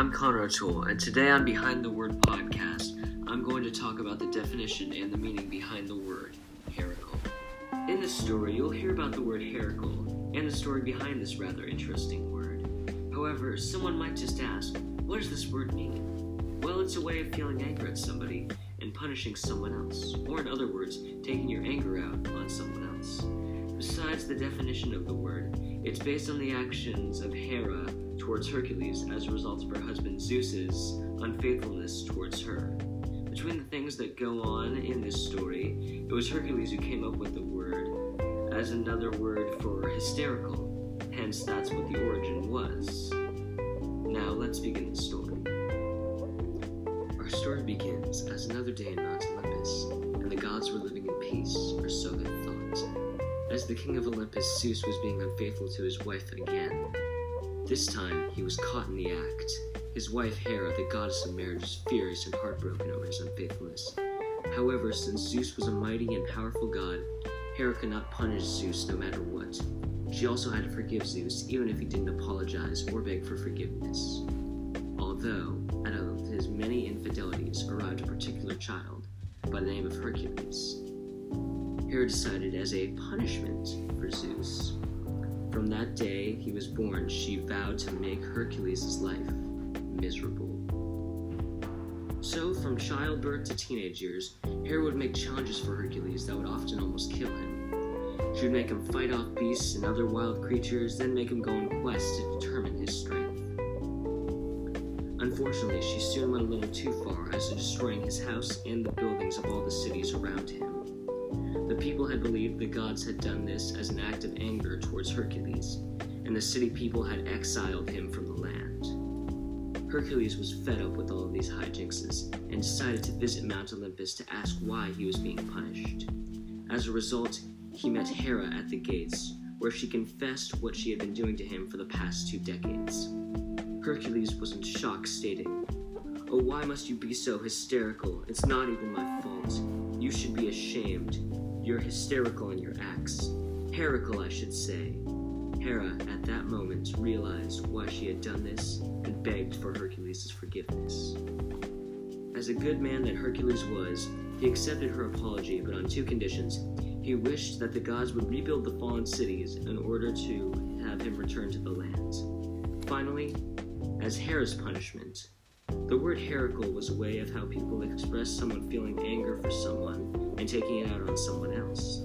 I'm Connor O'Toole, and today on Behind the Word podcast, I'm going to talk about the definition and the meaning behind the word heracle. In this story, you'll hear about the word heracle and the story behind this rather interesting word. However, someone might just ask, what does this word mean? Well, it's a way of feeling anger at somebody and punishing someone else, or in other words, taking your anger out on someone else. Besides the definition of the word, it's based on the actions of Hera towards Hercules as a result of her husband Zeus's unfaithfulness towards her. Between the things that go on in this story, it was Hercules who came up with the word as another word for hysterical. Hence, that's what the origin was. Now, let's begin the story. Our story begins as another day in Mount Olympus, and the gods were living in peace, or so they thought. As the king of Olympus, Zeus was being unfaithful to his wife again. This time, he was caught in the act. His wife Hera, the goddess of marriage, was furious and heartbroken over his unfaithfulness. However, since Zeus was a mighty and powerful god, Hera could not punish Zeus no matter what. She also had to forgive Zeus, even if he didn't apologize or beg for forgiveness. Although, out of his many infidelities arrived a particular child by the name of Hercules. Hera decided as a punishment for Zeus. From that day he was born, she vowed to make Hercules' life miserable. So, from childbirth to teenage years, Hera would make challenges for Hercules that would often almost kill him. She would make him fight off beasts and other wild creatures, then make him go on quests to determine his strength. Unfortunately, she soon went a little too far as to destroying his house and the buildings of all the cities around him. The people had believed the gods had done this as an act of anger towards Hercules, and the city people had exiled him from the land. Hercules was fed up with all of these hijinkses and decided to visit Mount Olympus to ask why he was being punished. As a result, he met Hera at the gates, where she confessed what she had been doing to him for the past two decades. Hercules was in shock, stating, Oh, why must you be so hysterical? It's not even my fault. You should be ashamed. You're hysterical in your acts. Heracle, I should say. Hera, at that moment, realized why she had done this and begged for Hercules' forgiveness. As a good man that Hercules was, he accepted her apology, but on two conditions. He wished that the gods would rebuild the fallen cities in order to have him return to the land. Finally, as Hera's punishment, the word heracle was a way of how people express someone feeling anger for someone and taking it out on someone else.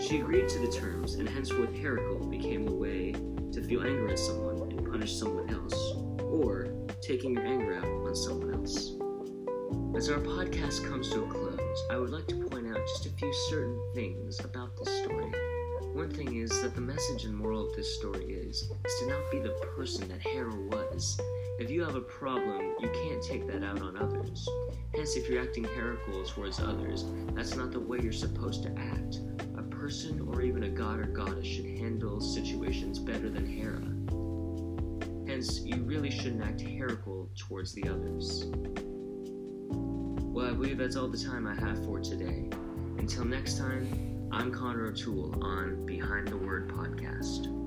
She agreed to the terms, and henceforth heracle became the way to feel anger at someone and punish someone else, or taking your anger out on someone else. As our podcast comes to a close, I would like to point out just a few certain things about this story. Thing is that the message and moral of this story is, is to not be the person that Hera was. If you have a problem, you can't take that out on others. Hence, if you're acting heracle towards others, that's not the way you're supposed to act. A person or even a god or goddess should handle situations better than Hera. Hence, you really shouldn't act heracle towards the others. Well, I believe that's all the time I have for today. Until next time, I'm Connor O'Toole on Behind the Word podcast.